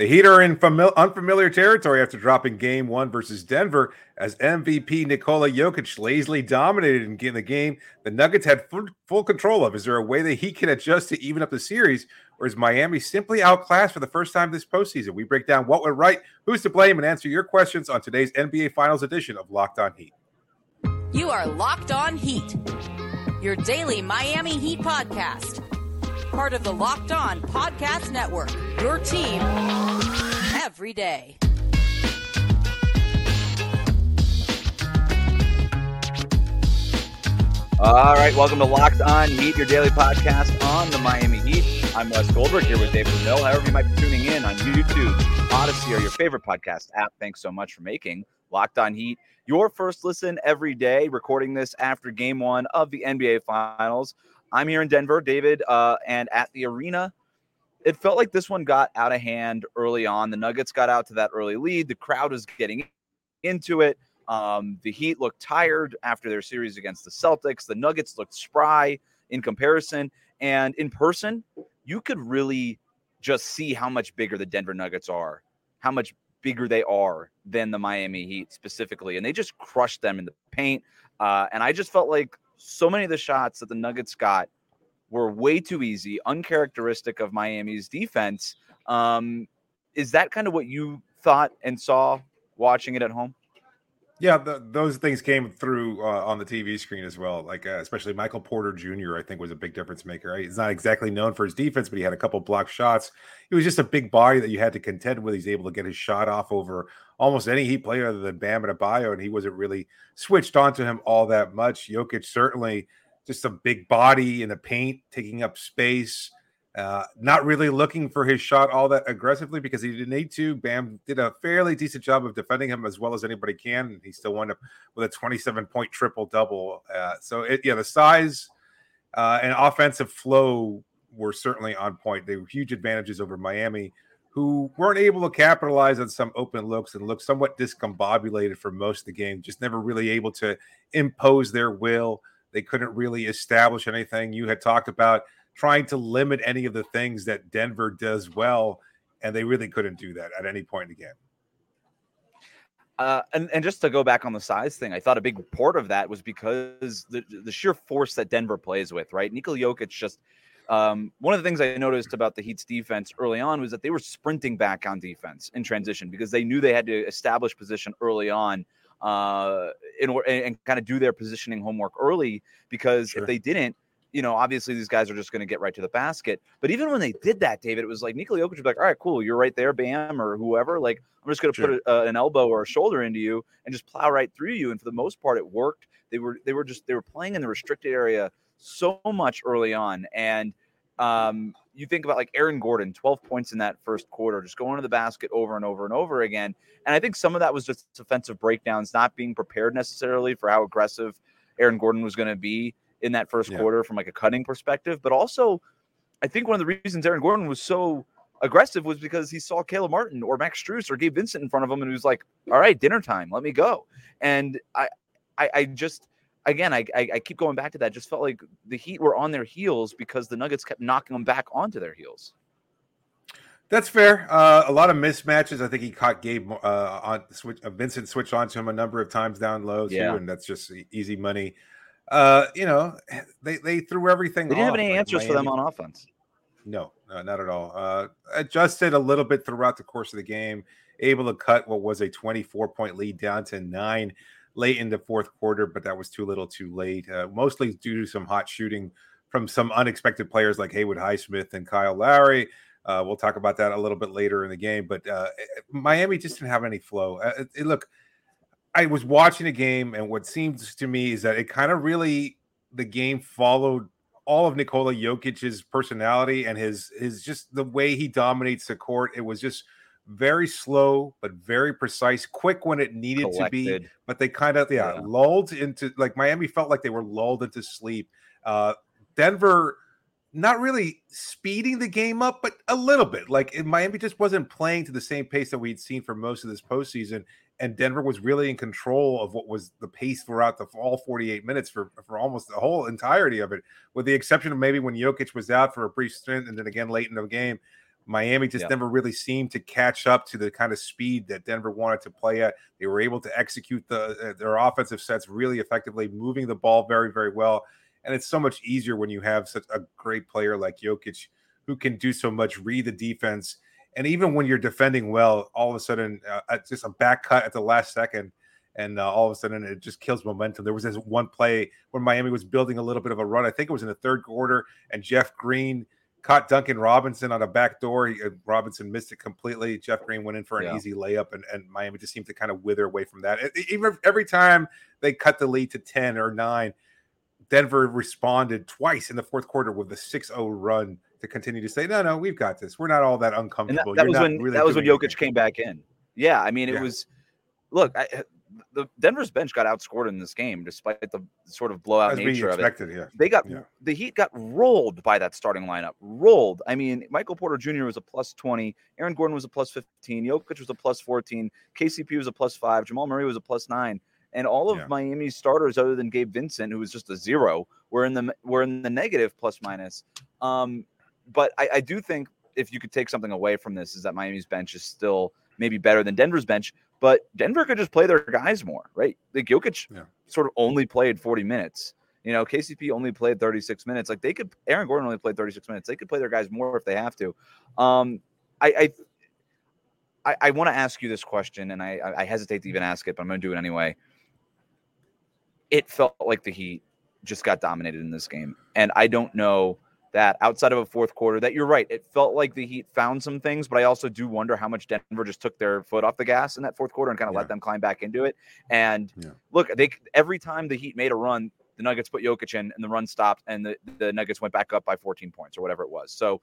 The Heat are in fami- unfamiliar territory after dropping game one versus Denver as MVP Nikola Jokic lazily dominated in the game the Nuggets had full, full control of. Is there a way that he can adjust to even up the series, or is Miami simply outclassed for the first time this postseason? We break down what went right, who's to blame, and answer your questions on today's NBA Finals edition of Locked On Heat. You are Locked On Heat, your daily Miami Heat podcast part of the Locked On Podcast Network. Your team every day. All right, welcome to Locked On Heat, your daily podcast on the Miami Heat. I'm Wes Goldberg here with David Ramil. However, you might be tuning in on YouTube, Audacy, or your favorite podcast app. Thanks so much for making Locked On Heat your first listen every day. Recording this after Game One of the NBA Finals. I'm here in Denver, David, uh, and at the arena. It felt like this one got out of hand early on. The Nuggets got out to that early lead. The crowd was getting into it. Um, the Heat looked tired after their series against the Celtics. The Nuggets looked spry in comparison. And in person, you could really just see how much bigger the Denver Nuggets are, how much bigger they are than the Miami Heat specifically. And they just crushed them in the paint. Uh, and I just felt like so many of the shots that the Nuggets got were way too easy, uncharacteristic of Miami's defense. Um, is that kind of what you thought and saw watching it at home? Yeah, the, those things came through uh, on the TV screen as well. Like uh, especially Michael Porter Jr. I think was a big difference maker. He's not exactly known for his defense, but he had a couple block shots. He was just a big body that you had to contend with. He's able to get his shot off over almost any Heat player other than Bam Adebayo, and he wasn't really switched onto him all that much. Jokic certainly just a big body in the paint, taking up space. Uh, not really looking for his shot all that aggressively because he didn't need to. Bam did a fairly decent job of defending him as well as anybody can. And he still wound up with a 27 point triple double. Uh, so, it, yeah, the size uh, and offensive flow were certainly on point. They were huge advantages over Miami, who weren't able to capitalize on some open looks and looked somewhat discombobulated for most of the game, just never really able to impose their will. They couldn't really establish anything. You had talked about trying to limit any of the things that Denver does well, and they really couldn't do that at any point again. Uh, and, and just to go back on the size thing, I thought a big part of that was because the, the sheer force that Denver plays with, right? Nikola Jokic just um, one of the things I noticed about the Heat's defense early on was that they were sprinting back on defense in transition because they knew they had to establish position early on uh, in order and, and kind of do their positioning homework early because sure. if they didn't, you know, obviously these guys are just going to get right to the basket. But even when they did that, David, it was like Nikola Jokic was like, all right, cool, you're right there, Bam, or whoever. Like, I'm just going to sure. put a, uh, an elbow or a shoulder into you and just plow right through you. And for the most part, it worked. They were they were just they were playing in the restricted area so much early on, and um, you think about like Aaron Gordon, 12 points in that first quarter, just going to the basket over and over and over again. And I think some of that was just offensive breakdowns, not being prepared necessarily for how aggressive Aaron Gordon was going to be in that first yeah. quarter from like a cutting perspective, but also I think one of the reasons Aaron Gordon was so aggressive was because he saw Caleb Martin or Max Strus or Gabe Vincent in front of him and he was like, "All right, dinner time, let me go." And I, I, I just again, I, I, I keep going back to that. Just felt like the Heat were on their heels because the Nuggets kept knocking them back onto their heels. That's fair. Uh, a lot of mismatches. I think he caught Gabe uh, on switch. Uh, Vincent switched onto him a number of times down low too, yeah. and that's just easy money uh, you know, they they threw everything. They didn't off, have any like answers Miami. for them on offense. No, no, not at all. Uh, adjusted a little bit throughout the course of the game, able to cut what was a 24 point lead down to nine late in the fourth quarter, but that was too little too late. Uh, mostly due to some hot shooting from some unexpected players like Haywood Highsmith and Kyle Lowry. Uh, we'll talk about that a little bit later in the game, but uh, Miami just didn't have any flow. Uh, it, it, look, I was watching a game, and what seems to me is that it kind of really the game followed all of Nikola Jokic's personality and his his just the way he dominates the court. It was just very slow but very precise, quick when it needed Collected. to be. But they kind of yeah, yeah, lulled into like Miami felt like they were lulled into sleep. Uh, Denver not really speeding the game up, but a little bit. Like Miami just wasn't playing to the same pace that we'd seen for most of this postseason, and Denver was really in control of what was the pace throughout the all 48 minutes for, for almost the whole entirety of it, with the exception of maybe when Jokic was out for a brief stint and then again late in the game. Miami just never really seemed to catch up to the kind of speed that Denver wanted to play at. They were able to execute the uh, their offensive sets really effectively, moving the ball very, very well. And it's so much easier when you have such a great player like Jokic who can do so much, read the defense, and even when you're defending well, all of a sudden, uh, uh, just a back cut at the last second, and uh, all of a sudden it just kills momentum. There was this one play when Miami was building a little bit of a run. I think it was in the third quarter, and Jeff Green caught Duncan Robinson on a back door. He, uh, Robinson missed it completely. Jeff Green went in for an Yeah. easy layup, and, and Miami just seemed to kind of wither away from that. E- Even every time they cut the lead to 10 or 9, Denver responded twice in the fourth quarter with a 6-0 run to continue to say, "No, no, we've got this. We're not all that that, uncomfortable." that You're was when really that was when Jokic anything." came back in. Yeah, I mean, it Yeah. was. Look, I, the Denver's bench got outscored in this game, despite the sort of blowout As nature of it. yeah. They got Yeah. the Heat got rolled by that starting lineup. Rolled. I mean, Michael Porter Jr. was a plus twenty. Aaron Gordon was a plus fifteen. Jokic was a plus fourteen. KCP was a plus five. Jamal Murray was a plus nine. And all of Yeah. Miami's starters, other than Gabe Vincent, who was just a zero, were in the were in the negative plus minus. Um, but I, I do think if you could take something away from this, is that Miami's bench is still maybe better than Denver's bench. But Denver could just play their guys more, right? Like Jokic Yeah. sort of only played 40 minutes. You know, KCP only played 36 minutes. Like they could, Aaron Gordon only played 36 minutes. They could play their guys more if they have to. Um, I, I, I, I want to ask you this question, and I, I hesitate to even ask it, but I'm going to do it anyway. It felt like the Heat just got dominated in this game, and I don't know that outside of a fourth quarter, that you're right. It felt like the Heat found some things, but I also do wonder how much Denver just took their foot off the gas in that fourth quarter and kind of Yeah. let them climb back into it. And Yeah. look, they every time the Heat made a run, the Nuggets put Jokic in, and the run stopped, and the, the Nuggets went back up by 14 points or whatever it was. So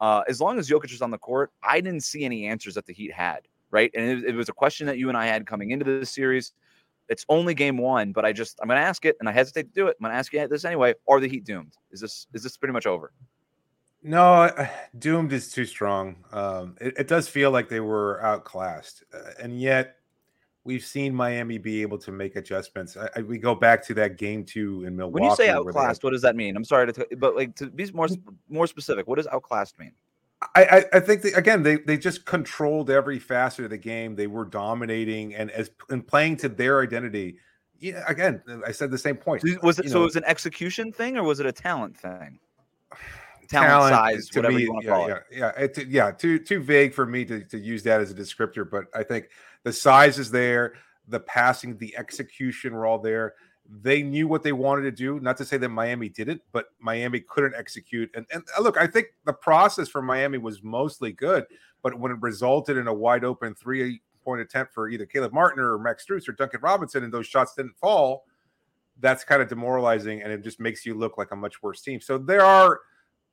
uh, as long as Jokic was on the court, I didn't see any answers that the Heat had. Right, and it, it was a question that you and I had coming into this series. It's only game one, but I just I'm going to ask it, and I hesitate to do it. I'm going to ask you this anyway. Are the Heat doomed? Is this is this pretty much over? No, uh, doomed is too strong. Um, it, it does feel like they were outclassed, uh, and yet we've seen Miami be able to make adjustments. I, I, we go back to that game two in Milwaukee. When you say had- outclassed, what does that mean? I'm sorry to, t- but like to be more more specific, what does outclassed mean? I, I, think they, again they they just controlled every facet of the game. They were dominating and as and playing to their identity. Yeah, again, uh, I said the same point. Was it You so? know, It was an execution thing, or was it a talent thing? Talent, size, to whatever me, you want to yeah, call yeah, it. Yeah, it's yeah, too too vague for me to, to use that as a descriptor, but I think the size is there, the passing, the execution were all there. They knew what they wanted to do. Not to say that Miami didn't, but Miami couldn't execute. And and uh, look, I think the process for Miami was mostly good, but when it resulted in a wide open three point attempt for either Caleb Martin or Max Strus or Duncan Robinson, and those shots didn't fall, that's kind of demoralizing, and it just makes you look like a much worse team. So there are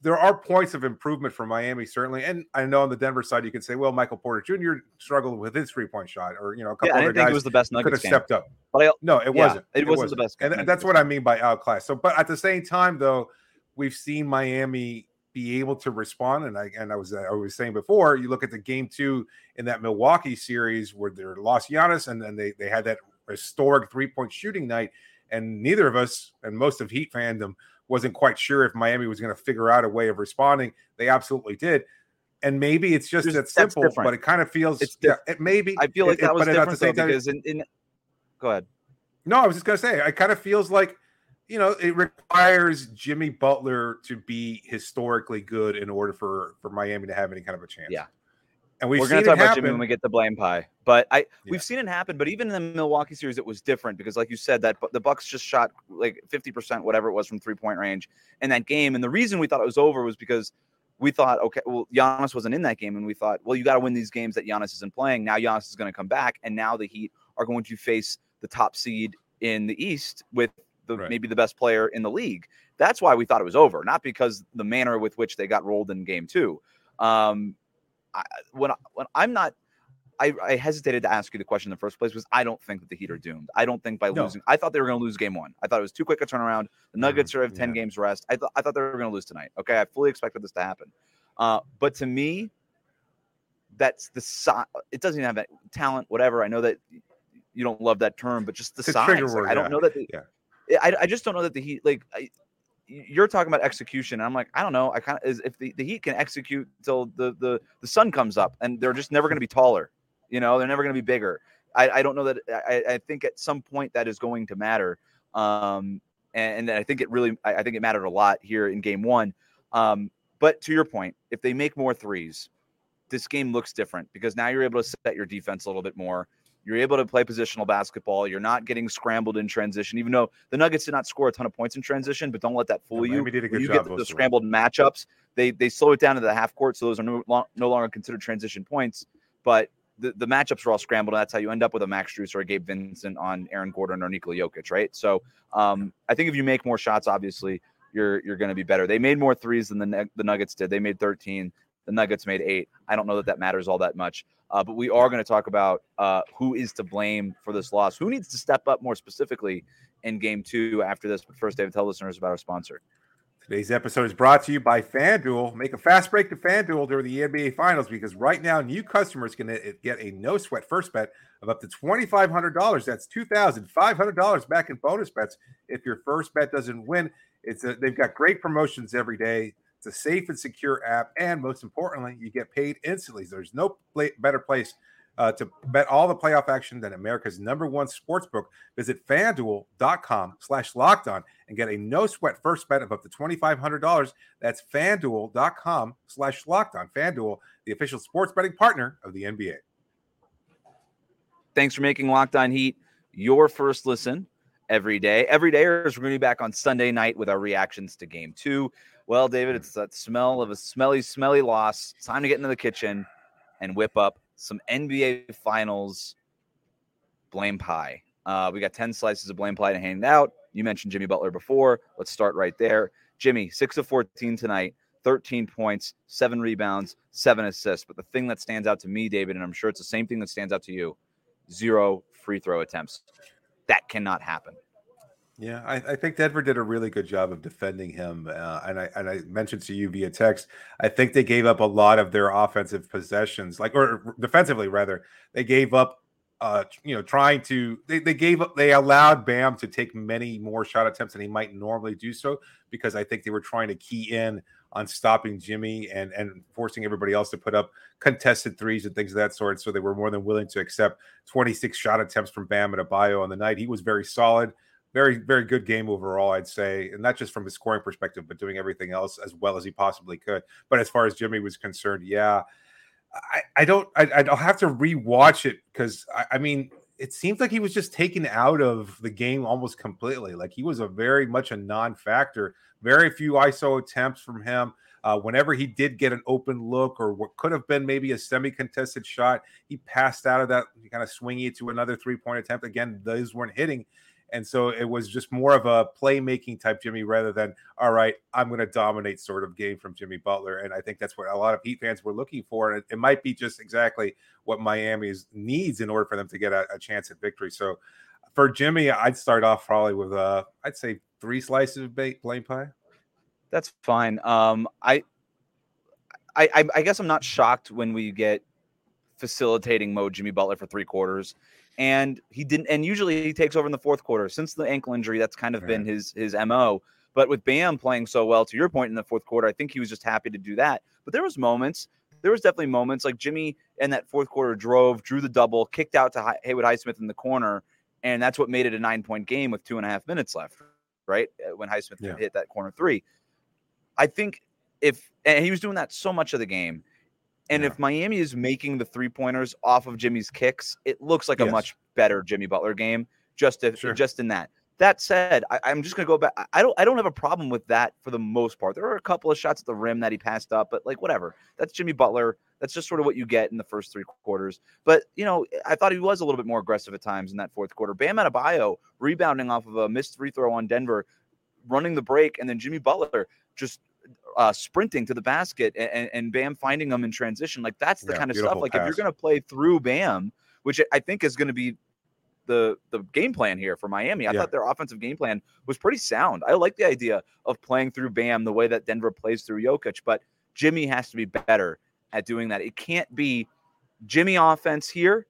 there are points of improvement for Miami, certainly. And I know on the Denver side, you can say, well, Michael Porter Jr. struggled with his three point shot, or, you know, a couple Yeah, I other didn't think guys it was the best could have game, stepped up. but I No, it Yeah, wasn't. it wasn't the best And Nuggets that's what I mean by outclass. So, but at the same time, though, we've seen Miami be able to respond. And I, and I was, I was saying before, you look at the game two in that Milwaukee series where they lost Giannis and then they, they had that historic three point shooting night. And neither of us and most of Heat fandom wasn't quite sure if Miami was going to figure out a way of responding. They absolutely did. And maybe it's just There's- that simple, different. but it kind of feels It's yeah, it maybe I feel like it- that was at the different though, time- because in, in go ahead. no, I was just gonna say, it kind of feels like, you know, it requires Jimmy Butler to be historically good in order for for Miami to have any kind of a chance. Yeah. And we've We're going to talk about Jimmy when we get the blame pie, but I Yeah. we've seen it happen. But even in the Milwaukee series, it was different because, like you said, that the Bucks just shot like fifty percent, whatever it was, from three point range in that game. And the reason we thought it was over was because we thought, okay, well, Giannis wasn't in that game, and we thought, well, you got to win these games that Giannis isn't playing. Now Giannis is going to come back, and now the Heat are going to face the top seed in the East with the Right. maybe the best player in the league. That's why we thought it was over, not because the manner with which they got rolled in game two. Um, I, when I, when I'm not, I, I hesitated to ask you the question in the first place because I don't think that the Heat are doomed. I don't think by No. losing. I thought they were going to lose game one. I thought it was too quick a turnaround. The Nuggets are have ten yeah. games rest. I thought I thought they were going to lose tonight. Okay, I fully expected this to happen. Uh, but to me, that's the size. It doesn't even have that talent, whatever. I know that you don't love that term, but just the It's size. Like, word, I don't yeah. know that. The, Yeah. I, I just don't know that the Heat like. I, you're talking about execution. I'm like, I don't know. I kind of is if the, the Heat can execute till the the the sun comes up, and they're just never going to be taller. You know, they're never going to be bigger. I, I don't know that. I, I think at some point that is going to matter. Um, and, and I think it really, I, I think it mattered a lot here in Game One. Um, but to your point, if they make more threes, this game looks different because now you're able to set your defense a little bit more. You're able to play positional basketball. You're not getting scrambled in transition, even though the Nuggets did not score a ton of points in transition. But don't let that fool Yeah, you. Did a good you job get the, the scrambled matchups, they they slow it down to the half court, so those are no, no longer considered transition points. But the, the matchups are all scrambled, and that's how you end up with a Max Strus or a Gabe Vincent on Aaron Gordon or Nikola Jokic, right? So um, I think if you make more shots, obviously you're you're going to be better. They made more threes than the the Nuggets did. They made 13. The Nuggets made eight. I don't know that that matters all that much. Uh, but we are going to talk about uh, who is to blame for this loss. Who needs to step up more specifically in Game Two after this? But first, David, tell listeners about our sponsor. Today's episode is brought to you by FanDuel. Make a fast break to FanDuel during the NBA Finals because right now new customers can get a no sweat first bet of up to $2,500. That's $2,500 back in bonus bets if your first bet doesn't win. It's a, they've got great promotions every day. It's a safe and secure app, and most importantly, you get paid instantly. There's no pla better place uh, to bet all the playoff action than America's number one sports book. Visit fanduel.com slash locked on and get a no sweat first bet of up to $2,500. That's fanduel.com slash locked on. Fanduel, the official sports betting partner of the NBA. Thanks for making Locked On Heat your first listen every day. Every day, we're going to be back on Sunday night with our reactions to Game Two. Well, David, it's that smell of a smelly, smelly loss. Time to get into the kitchen and whip up some NBA Finals blame pie. Uh, we got 10 slices of blame pie to hand out. You mentioned Jimmy Butler before. Let's start right there. Jimmy, 6 of 14 tonight, 13 points, seven rebounds, seven assists. But the thing that stands out to me, David, and I'm sure it's the same thing that stands out to you zero free throw attempts. That cannot happen. Yeah, I, I think Denver did a really good job of defending him, uh, and I and I mentioned to you via text. I think they gave up a lot of their offensive possessions, like or defensively rather. They gave up, uh, you know, trying to they they gave up they allowed Bam to take many more shot attempts than he might normally do so because I think they were trying to key in on stopping Jimmy and and forcing everybody else to put up contested threes and things of that sort. So they were more than willing to accept 26 shot attempts from Bam Adebayo on the night. He was very solid very very good game overall i'd say and not just from a scoring perspective but doing everything else as well as he possibly could. But as far as jimmy was concerned yeah i, I don't I, i'll have to rewatch it because I, I mean it seems like he was just taken out of the game almost completely. Like he was a very much a non-factor. Very few iso attempts from him. Uh, whenever he did get an open look or what could have been maybe a semi-contested shot he passed out of that kind of swinging it to another three-point attempt. Again those weren't hitting and so it was just more of a playmaking type Jimmy rather than, all right, I'm going to dominate sort of game from Jimmy Butler. And I think that's what a lot of Heat fans were looking for. And it, it might be just exactly what Miami needs in order for them to get a, a, chance at victory. So for Jimmy, I'd start off probably with, uh, I'd say three slices of bait, blame pie. That's fine. Um, I, I, I guess I'm not shocked when we get facilitating mode Jimmy Butler for three quarters and he didn't and usually he takes over in the fourth quarter since the ankle injury that's kind of right. been his his mo but with bam playing so well to your point in the fourth quarter i think he was just happy to do that but there was moments there was definitely moments like jimmy in that fourth quarter drove drew the double kicked out to haywood highsmith in the corner and that's what made it a nine point game with two and a half minutes left right uh, when highsmith yeah. hit that corner three i think if and he was doing that so much of the game and yeah. if Miami is making the three pointers off of Jimmy's kicks, it looks like yes. a much better Jimmy Butler game. Just if, sure. just in that. That said, I, am just gonna go back. I don't I don't have a problem with that for the most part. There are a couple of shots at the rim that he passed up, but like whatever. That's Jimmy Butler. That's just sort of what you get in the first three quarters. But you know, I thought he was a little bit more aggressive at times in that fourth quarter. Bam Adebayo rebounding off of a missed free throw on Denver, running the break, and then Jimmy Butler just uh, sprinting to the basket and, and Bam finding them in transition. Like that's the yeah, kind of stuff. Like pass. if you're going to play through Bam, which I think is going to be the the game plan here for Miami. I yeah. thought their offensive game plan was pretty sound. I like the idea of playing through Bam the way that Denver plays through Jokic, but Jimmy has to be better at doing that. It can't be Jimmy offense here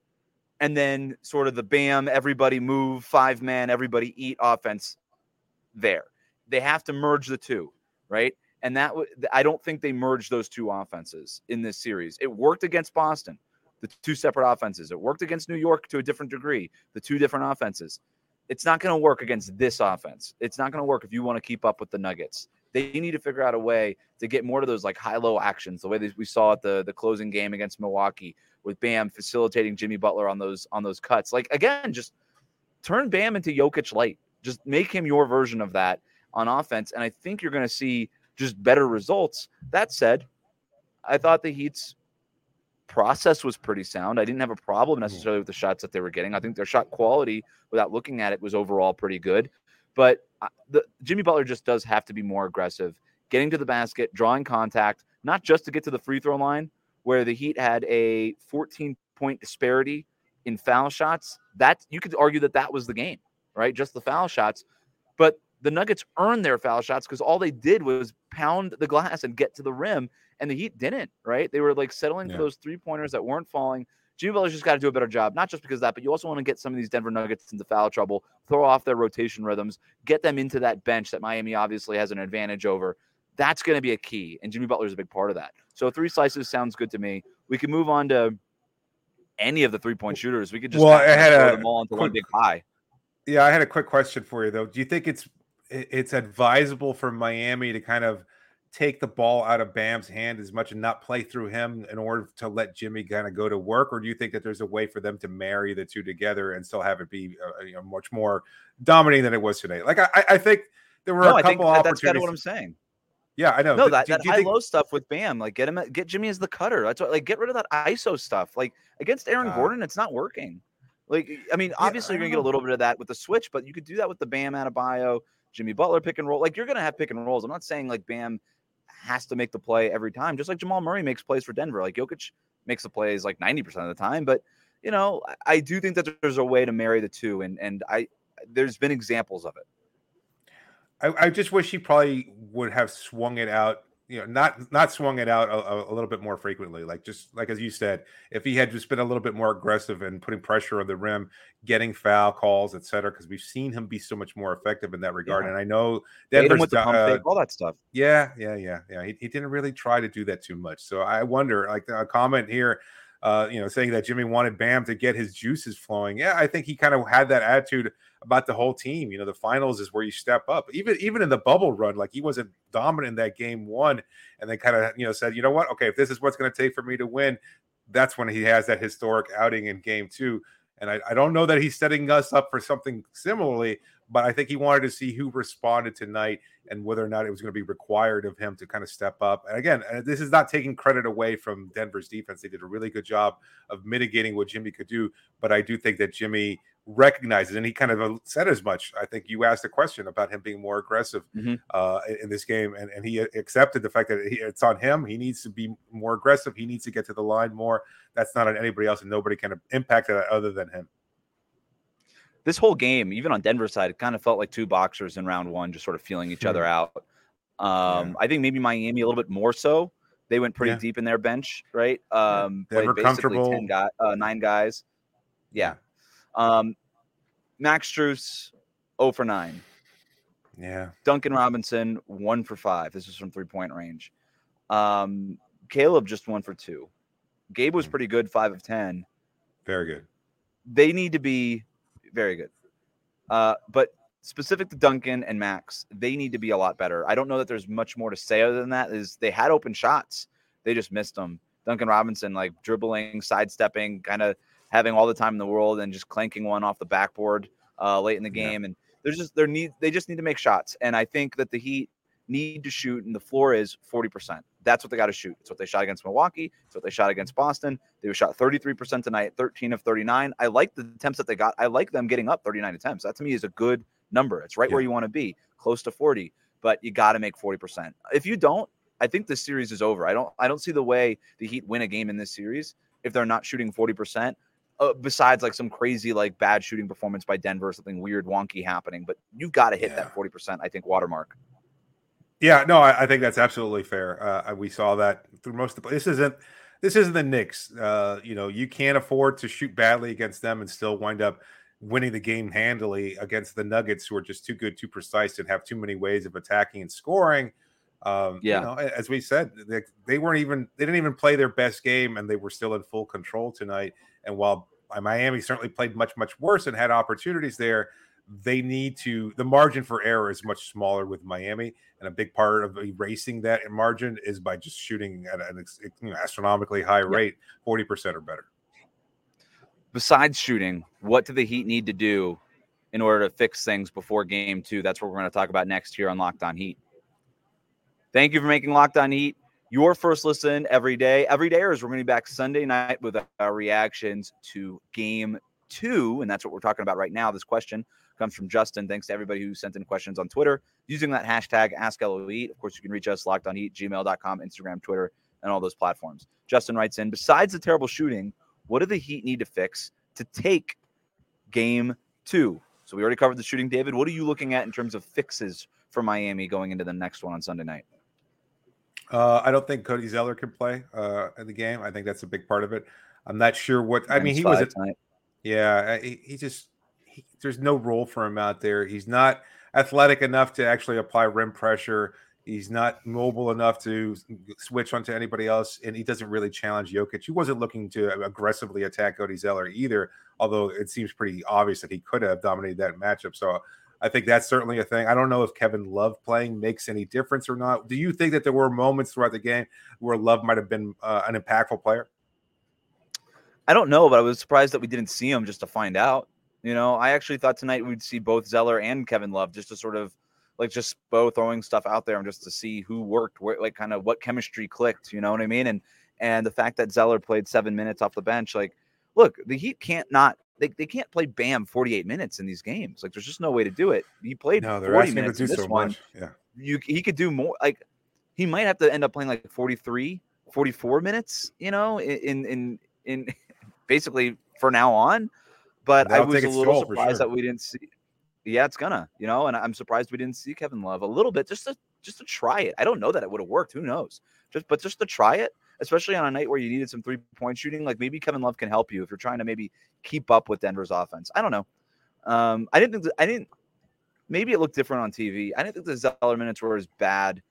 and then sort of the Bam everybody move five man everybody eat offense there they have to merge the two, right? And that w- I don't think they merged those two offenses in this series. It worked against Boston, the two separate offenses. It worked against New York to a different degree, the two different offenses. It's not going to work against this offense. It's not going to work if you want to keep up with the Nuggets. They need to figure out a way to get more to those like high low actions, the way that we saw at the the closing game against Milwaukee with Bam facilitating Jimmy Butler on those on those cuts. Like again, just turn Bam into Jokic light. Just make him your version of that on offense, and I think you're going to see just better results. That said, I thought the Heat's process was pretty sound. I didn't have a problem necessarily with the shots that they were getting. I think their shot quality, without looking at it, was overall pretty good. But uh, the, Jimmy Butler just does have to be more aggressive, getting to the basket, drawing contact, not just to get to the free throw line, where the Heat had a 14 point disparity in foul shots. That you could argue that that was the game, right? Just the foul shots. But the Nuggets earned their foul shots because all they did was pound the glass and get to the rim, and the Heat didn't, right? They were like settling Yeah. for those three pointers that weren't falling. Jimmy Butler's just got to do a better job, not just because of that, but you also want to get some of these Denver Nuggets into foul trouble, throw off their rotation rhythms, get them into that bench that Miami obviously has an advantage over. That's going to be a key, and Jimmy Butler's a big part of that. So three slices sounds good to me. We can move on to any of the three point shooters. We could just Well, I had throw a them all into one big pie. Yeah, I had a quick question for you though. Do you think it's it- it's advisable for Miami to kind of take the ball out of Bam's hand as much and not play through him in order to let Jimmy kind of go to work, or do you think that there's a way for them to marry the two together and still have it be uh, you know much more dominating than it was today? Like I, I- think there were No, a couple that, that's kind of what I'm saying. yeah, I know. No, that, do- that do you high think- low stuff with Bam, like get him, get Jimmy as the cutter. That's what, like, get rid of that ISO stuff. Like against Aaron Uh, Gordon, it's not working. Like, I mean, obviously I you're gonna don't get a little bit of that with the switch, but you could do that with the Bam Adebayo, Jimmy Butler pick and roll. Like you're gonna have pick and rolls. I'm not saying like Bam has to make the play every time, just like Jamal Murray makes plays for Denver. Like Jokic makes the plays like 90% of the time, but you know, I, I do think that there's a way to marry the two, and and I there's been examples of it. I, I just wish he probably would have swung it out, you know, not not swung it out a, a- little bit more frequently. Like just like as you said, if he had just been a little bit more aggressive and putting pressure on the rim, getting foul calls, etc because we've seen him be so much more effective in that regard. Yeah. And I know Denver's with the pump uh, fake, all that stuff. yeah, yeah, yeah, yeah. He, he didn't really try to do that too much. So I wonder, like a comment here, uh, you know, saying that Jimmy wanted Bam to get his juices flowing. Yeah, I think he kind of had that attitude about the whole team. You know, the finals is where you step up. Even even in the bubble run, like he wasn't dominant in that game one, and then kind of you know said, you know what, okay, if this is what's going to take for me to win, that's when he has that historic outing in game two. And I, I don't know that he's setting us up for something similarly, but I think he wanted to see who responded tonight and whether or not it was going to be required of him to kind of step up. And again, uh, this is not taking credit away from Denver's defense. They did a really good job of mitigating what Jimmy could do, but I do think that Jimmy recognizes, and he kind of uh, said as much. I think you asked a question about him being more aggressive Mhm. uh, in- this game, and, and he accepted the fact that he, it's on him. He needs to be more aggressive. He needs to get to the line more. That's not on anybody else, and nobody can impact it other than him. This whole game, even on Denver side, it kind of felt like two boxers in round one, just sort of feeling each other out. Um, I think maybe Miami a little bit more so. They went pretty Yeah. deep in their bench, right? Um, They were comfortable. ten guy, uh, nine guys. Yeah. Um, Max Strus, 0 for 9. Yeah. Duncan Robinson, 1 for 5. This is from three point range. Um, Caleb just 1 for 2. Gabe was Mm. pretty good, 5 of 10 Very good. they need to be very good. Uh, but specific to Duncan and Max, they need to be a lot better. I don't know that there's much more to say other than that. Is they had open shots, they just missed them. Duncan Robinson like dribbling, sidestepping, kind of having all the time in the world and just clanking one off the backboard uh, late in the Yeah. game. And there's just there need they just need to make shots. And I think that the Heat need to shoot, and the floor is 40%. That's what they got to shoot. It's what they shot against Milwaukee. It's what they shot against Boston. They were shot 33% tonight, 13 of 39. I like the attempts that they got. I like them getting up 39 attempts. That to me is a good number. It's right where you want to be, close to 40, but you got to make 40%. If you don't, I think this series is over. I don't I don't see the way the Heat win a game in this series if they're not shooting 40%. Uh, besides like some crazy like bad shooting performance by Denver, something weird wonky happening, but you've got to hit Yeah. that 40%, I think, watermark. Yeah, no, I, I think that's absolutely fair. Uh, we saw that through most of the. This isn't this isn't the Knicks. Uh, you know, you can't afford to shoot badly against them and still wind up winning the game handily against the Nuggets, who are just too good, too precise, and have too many ways of attacking and scoring. Um, yeah, you know, as we said, they, they, weren't even they didn't even play their best game, and they were still in full control tonight. And while Miami certainly played much much worse and had opportunities there, they need to the margin for error is much smaller with Miami, and a big part of erasing that margin is by just shooting at an you know, astronomically high rate, forty percent or better. Besides shooting, what do the Heat need to do in order to fix things before Game Two? That's what we're going to talk about next here on Locked On Heat. Thank you for making Locked On Heat your first listen every day. Every day, is we're going to be back Sunday night with our reactions to game two. And that's what we're talking about right now. This question comes from Justin. Thanks to everybody who sent in questions on Twitter using that hashtag AskLOE. Of course, you can reach us locked on heat, gmail.com, Instagram, Twitter, and all those platforms. Justin writes in Besides the terrible shooting, what do the Heat need to fix to take game two? So we already covered the shooting, David. What are you looking at in terms of fixes for Miami going into the next one on Sunday night? Uh, I don't think Cody Zeller can play uh, in the game. I think that's a big part of it. I'm not sure what. I mean, he was. A, yeah, he, he just. He, there's no role for him out there. He's not athletic enough to actually apply rim pressure. He's not mobile enough to switch onto anybody else, and he doesn't really challenge Jokic. He wasn't looking to aggressively attack Cody Zeller either, although it seems pretty obvious that he could have dominated that matchup. So I think that's certainly a thing. I don't know if Kevin Love playing makes any difference or not. Do you think that there were moments throughout the game where Love might have been uh, an impactful player? I don't know, but I was surprised that we didn't see him just to find out. You know, I actually thought tonight we'd see both Zeller and Kevin Love just to sort of like just both throwing stuff out there and just to see who worked, where like kind of what chemistry clicked. You know what I mean? And and the fact that Zeller played seven minutes off the bench, like, look, the Heat can't not they, they can't play Bam 48 minutes in these games. Like there's just no way to do it. He played no, 40 minutes in this so one. Much. Yeah. You he could do more like he might have to end up playing like 43, 44 minutes, you know, in in in basically for now on. But I was a little surprised sure. that we didn't see yeah, it's gonna, you know, and I'm surprised we didn't see Kevin Love a little bit just to just to try it. I don't know that it would have worked. Who knows? Just but just to try it especially on a night where you needed some three point shooting. Like maybe Kevin Love can help you if you're trying to maybe keep up with Denver's offense. I don't know. Um, I didn't think I didn't. Maybe it looked different on TV. I didn't think the Zeller minutes were as bad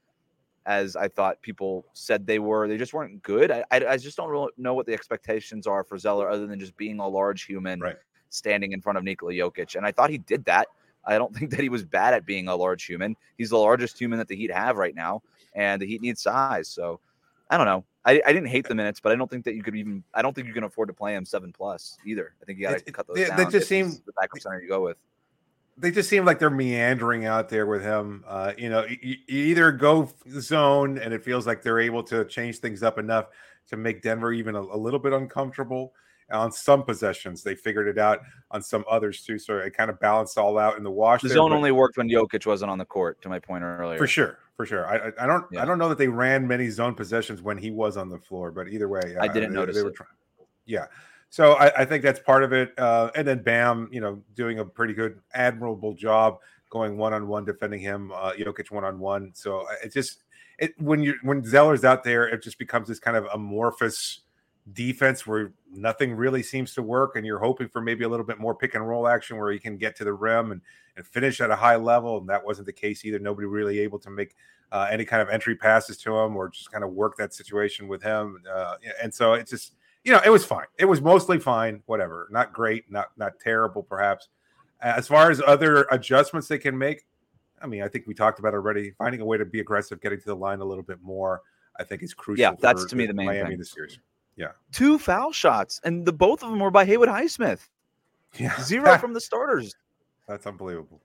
as I thought people said they were. They just weren't good. I, I, I just don't really know what the expectations are for Zeller other than just being a large human right. Standing in front of Nikola Jokic. And I thought he did that. I don't think that he was bad at being a large human. He's the largest human that the Heat have right now, and the Heat needs size. So I don't know. I, I didn't hate the minutes, but I don't think that you could even. I don't think you can afford to play him seven plus either. I think you got to cut those. They, down they just seem the backup center you go with. They just seem like they're meandering out there with him. Uh, you know, you, you either go zone, and it feels like they're able to change things up enough to make Denver even a, a little bit uncomfortable on some possessions. They figured it out on some others too. So it kind of balanced all out in the wash. The there, zone only worked when Jokic wasn't on the court. To my point earlier, for sure, for sure. I, I don't yeah. I don't know that they ran many zone possessions when he was on the floor, but either way, I didn't they, notice. They were trying. Yeah. So I, I, think that's part of it. Uh, and then Bam, you know, doing a pretty good, admirable job going one on one, defending him, uh, Jokic one on one. So uh, it just it when you when Zeller's out there, it just becomes this kind of amorphous defense where nothing really seems to work and you're hoping for maybe a little bit more pick and roll action where he can get to the rim and, and finish at a high level and that wasn't the case either. Nobody really able to make uh, any kind of entry passes to him or just kind of work that situation with him uh, and so it's just you know it was fine. It was mostly fine whatever. Not great not not terrible perhaps. As far as other adjustments they can make i mean i think we talked about already finding a way to be aggressive getting to the line a little bit more i think is crucial yeah that's to me the main miami thing. this series yeah. Two foul shots, and the both of them were by Haywood Highsmith. Yeah. Zero from the starters. That's unbelievable.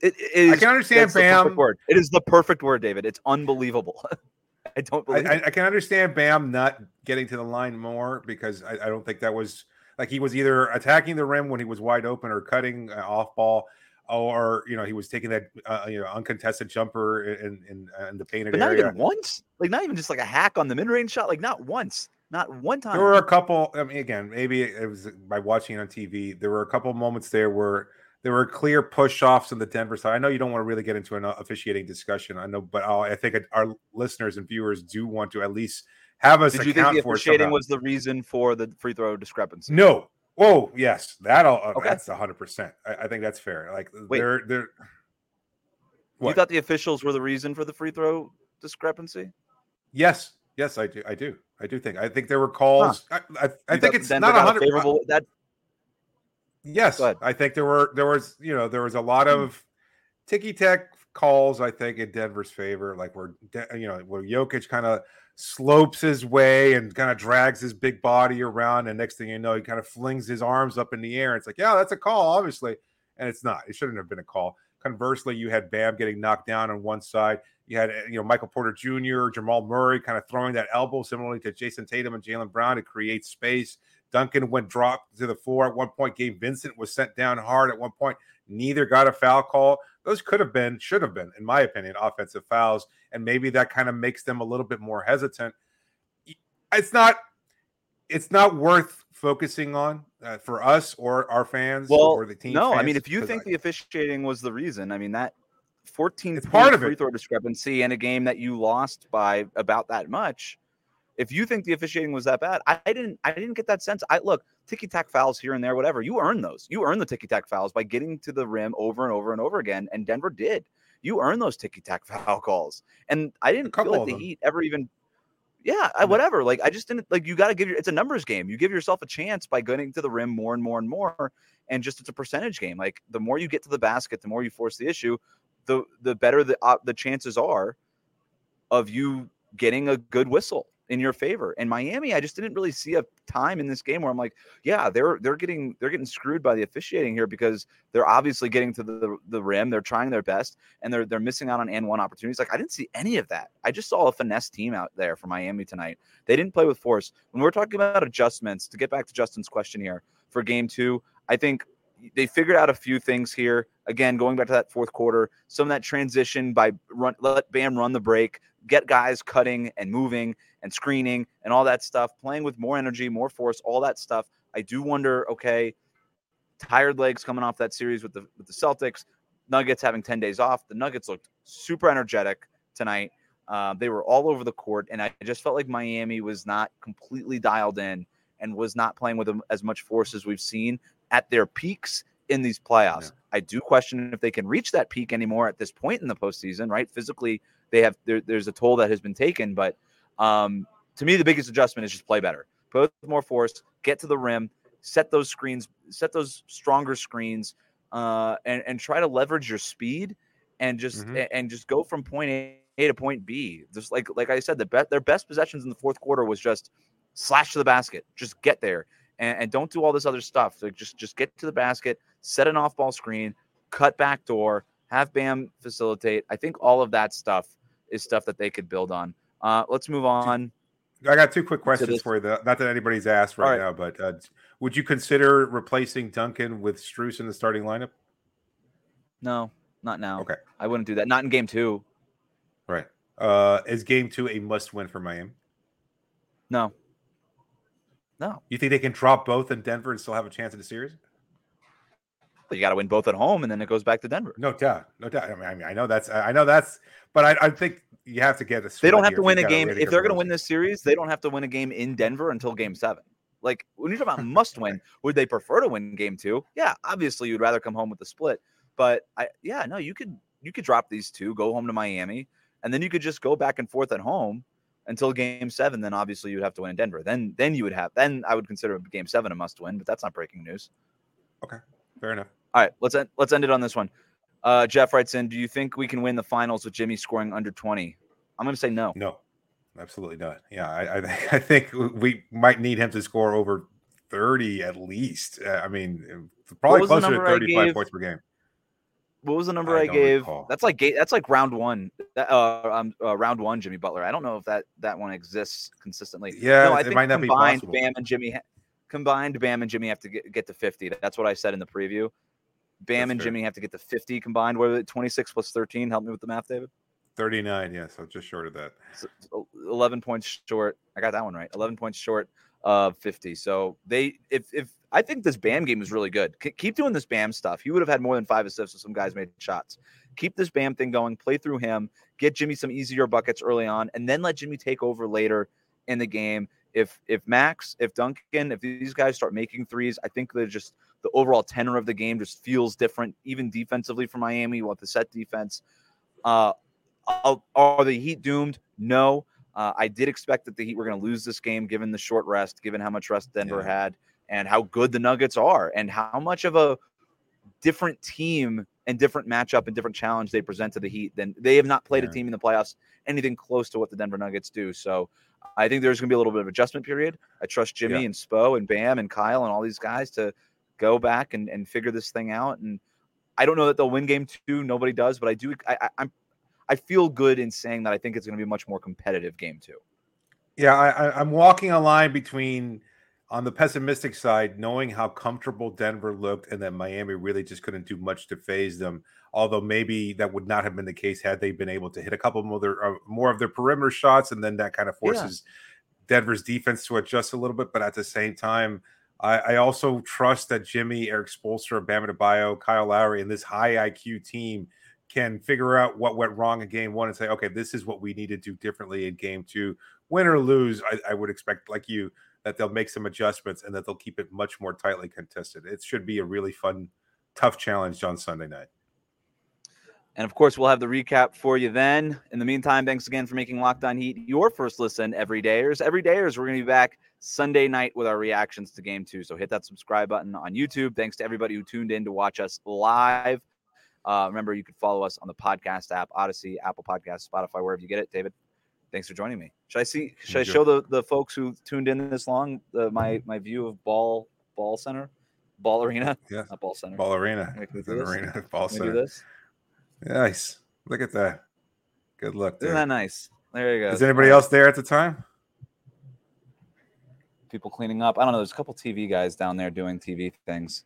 It, it is, I can understand Bam. Word. It is the perfect word, David. It's unbelievable. I don't believe. I, I, can understand Bam not getting to the line more because I, I, don't think that was like he was either attacking the rim when he was wide open or cutting uh, off ball, or you know he was taking that uh, you know uncontested jumper in in, in the painted but not area. even once. Like not even just like a hack on the mid range shot. Like not once. Not one time. There were a couple. I mean, again, maybe it was by watching on TV. There were a couple moments there where there were clear push offs on the Denver side. I know you don't want to really get into an officiating discussion. I know, but I'll, i think our listeners and viewers do want to at least have us. Did you think the officiating was the reason for the free throw discrepancy? No, Oh yes, that'll uh, Okay. that's hundred percent. I, I think that's fair. Like Wait. they're they're You What? thought the officials were the reason for the free throw discrepancy? yes, yes, I do, I do, I do think. I think there were calls. I, I, I think it's Denver not a hundred. favorable. That Yes, I think there were there was you know there was a lot Hmm. of ticky tack calls. I think in Denver's favor, like where you know where Jokic kind of slopes his way and kind of drags his big body around, and next thing you know, he kind of flings his arms up in the air. It's like, yeah, that's a call, obviously, and it's not. It shouldn't have been a call. Conversely, you had Bam getting knocked down on one side. You had you know Michael Porter Jr., Jamal Murray kind of throwing that elbow similarly to Jayson Tatum and Jaylen Brown to create space. Duncan went dropped to the floor at one point. Gabe Vincent was sent down hard at one point. Neither got a foul call. Those could have been, should have been, in my opinion, offensive fouls, and maybe that kind of makes them a little bit more hesitant. It's not, it's not worth focusing on uh, for us or our fans well, or the team. no. I mean, if you think I- the officiating was the reason, I mean that 14 It's part of free it. throw discrepancy in a game that you lost by about that much. If you think the officiating was that bad, I, I didn't. I didn't get that sense. I look ticky tack fouls here and there, whatever. You earn those. You earn the ticky tack fouls by getting to the rim over and over and over again, and Denver did. You earn those ticky tack foul calls, and I didn't feel like the them. Heat ever even. Yeah, I, whatever. Like I just didn't like. You got to give your. It's a numbers game. You give yourself a chance by getting to the rim more and more and more, and just it's a percentage game. Like the more you get to the basket, the more you force the issue, the the better the uh, the chances are of you getting a good whistle in your favor. And Miami, I just didn't really see a time in this game where I'm like, yeah, they're they're getting they're getting screwed by the officiating here because they're obviously getting to the the rim, they're trying their best, and they're they're missing out on and one opportunities. Like I didn't see any of that. I just saw a finesse team out there for Miami tonight. They didn't play with force. When we're talking about adjustments, to get back to Justin's question here for game two, I think they figured out a few things here. Again, going back to that fourth quarter, some of that transition by run, let Bam run the break, get guys cutting and moving and screening and all that stuff, playing with more energy, more force, all that stuff. I do wonder, okay, tired legs coming off that series with the with the Celtics, Nuggets having 10 days off. The Nuggets looked super energetic tonight. Uh, they were all over the court, and I just felt like Miami was not completely dialed in and was not playing with as much force as we've seen at their peaks in these playoffs. Yeah. I do question if they can reach that peak anymore at this point in the postseason. Right, physically, they have there, there's a toll that has been taken, but um, to me, the biggest adjustment is just play better, with more force, get to the rim, set those screens, set those stronger screens, uh, and and try to leverage your speed and just Mhm. and just go from point A to point B. Just like like I said, the be- their best possessions in the fourth quarter was just slash to the basket, just get there, and, and don't do all this other stuff. Like just just get to the basket, set an off ball screen, cut back door, have Bam facilitate. I think all of that stuff is stuff that they could build on. Uh, let's move on. I got two quick questions for you. Not that anybody's asked right, right. now, but uh, would you consider replacing Duncan with Strus in the starting lineup? No, not now. Okay. I wouldn't do that. Not in game two. Right. Uh, is game two a must win for Miami? No. No. You think they can drop both in Denver and still have a chance in the series? But you got to win both at home, and then it goes back to Denver. No doubt, no doubt. I mean, I, mean, I know that's, I know that's, but I, I think you have to get a. They don't have to win a game if they're going to win this series. They don't have to win a game in Denver until Game Seven. Like when you talk about must win, would they prefer to win Game Two? Yeah, obviously you'd rather come home with the split. But I, yeah, no, you could you could drop these two, go home to Miami, and then you could just go back and forth at home until Game Seven. Then obviously you'd have to win in Denver. Then then you would have then I would consider Game Seven a must win. But that's not breaking news. Okay, fair enough. All right, let's end, let's end it on this one. Uh, Jeff writes in, "Do you think we can win the finals with Jimmy scoring under 20?" I'm going to say no. No, absolutely not. Yeah, I, I, I think we might need him to score over 30 at least. Uh, I mean, probably closer to 35 points per game. What was the number I I, gave? recall. That's like that's like round one. That, uh, um, uh, round one, Jimmy Butler. I don't know if that that one exists consistently. Yeah, no, I it think might not combined. Bam and Jimmy. Ha- combined Bam and Jimmy have to get, get to 50. That's what I said in the preview. Bam That's and fair. Jimmy have to get to 50 combined. What are 26 plus 13. Help me with the math, David. 39, yeah, so just short of that. So, 11 points short. I got that one right. 11 points short of 50. So they, if if I think this Bam game is really good. K- keep doing this Bam stuff. He would have had more than five assists if some guys made shots. Keep this Bam thing going. Play through him. Get Jimmy some easier buckets early on, and then let Jimmy take over later in the game. if if Max, if Duncan, if these guys start making threes, I think they're just the overall tenor of the game just feels different, even defensively for Miami. Want the set defense. Uh, are the Heat doomed? No. Uh, I did expect that the Heat were going to lose this game given the short rest, given how much rest Denver yeah. had, and how good the Nuggets are, and how much of a different team and different matchup and different challenge they present to the Heat. Then they have not played yeah. a team in the playoffs anything close to what the Denver Nuggets do. So I think there's going to be a little bit of adjustment period. I trust Jimmy yeah. and Spo and Bam and Kyle and all these guys to go back and, and figure this thing out. And I don't know that they'll win game two. Nobody does, but I do. I, I, I'm I feel good in saying that I think it's going to be a much more competitive game too. Yeah, I, I'm walking a line between on the pessimistic side, knowing how comfortable Denver looked and that Miami really just couldn't do much to faze them. Although maybe that would not have been the case had they been able to hit a couple more of their, uh, more of their perimeter shots, and then that kind of forces yeah. Denver's defense to adjust a little bit. But at the same time, I, I also trust that Jimmy, Erik Spoelstra, Bam Adebayo, Kyle Lowry, and this high IQ team – can figure out what went wrong in game one and say, okay, this is what we need to do differently in game two. Win or lose, I, I, would expect, like you, that they'll make some adjustments and that they'll keep it much more tightly contested. It should be a really fun, tough challenge on Sunday night. And of course, we'll have the recap for you then. In the meantime, thanks again for making Locked On Heat your first listen every dayers. Every dayers, we're going to be back Sunday night with our reactions to game two. So hit that subscribe button on YouTube. Thanks to everybody who tuned in to watch us live. Uh, remember, you can follow us on the podcast app, Audacy, Apple Podcast, Spotify, wherever you get it. David, thanks for joining me. Should I see? Should I show the, the folks who tuned in this long the, my my view of ball ball center, ball arena? Yeah, not ball center. Ball arena. arena. Ball center. Do this? Nice. Look at that. Good look. There. Isn't that nice? There you go. Is anybody else there at the time? People cleaning up. I don't know. There's a couple TV guys down there doing TV things.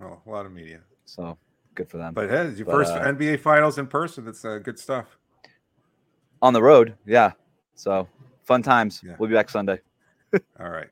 Oh, a lot of media. So good for them. But hey, your but, first uh, NBA Finals in person. That's uh, good stuff. On the road, yeah. So fun times. Yeah. We'll be back Sunday. All right.